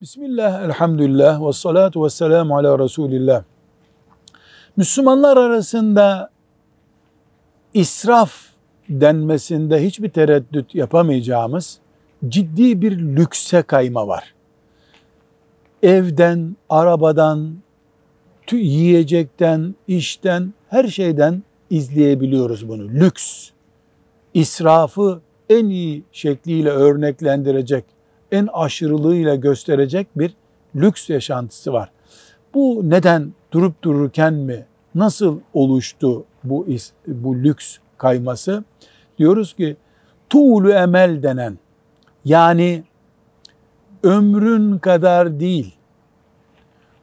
Bismillah, elhamdülillah, ve salatu ve selamu ala Resulillah. Müslümanlar arasında israf denmesinde hiçbir tereddüt yapamayacağımız ciddi bir lükse kayma var. Evden, arabadan, yiyecekten, işten, her şeyden izleyebiliyoruz bunu. Lüks, israfı en iyi şekliyle örneklendirecek, en aşırılığıyla gösterecek bir lüks yaşantısı var. Bu neden durup dururken mi, nasıl oluştu bu bu lüks kayması? Diyoruz ki tuğlu emel denen yani ömrün kadar değil,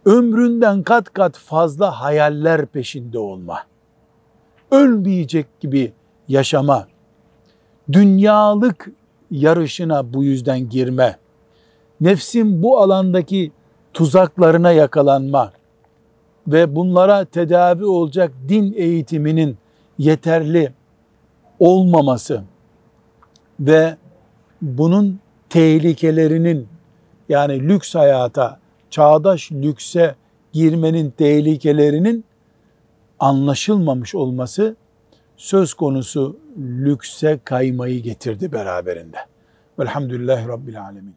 ömründen kat kat fazla hayaller peşinde olma, ölmeyecek gibi yaşama, dünyalık yarışına bu yüzden girme, nefsin bu alandaki tuzaklarına yakalanma ve bunlara tedavi olacak din eğitiminin yeterli olmaması ve bunun tehlikelerinin yani lüks hayata, çağdaş lükse girmenin tehlikelerinin anlaşılmamış olması söz konusu lükse kaymayı getirdi beraberinde. Velhamdülillahi Rabbil Alemin.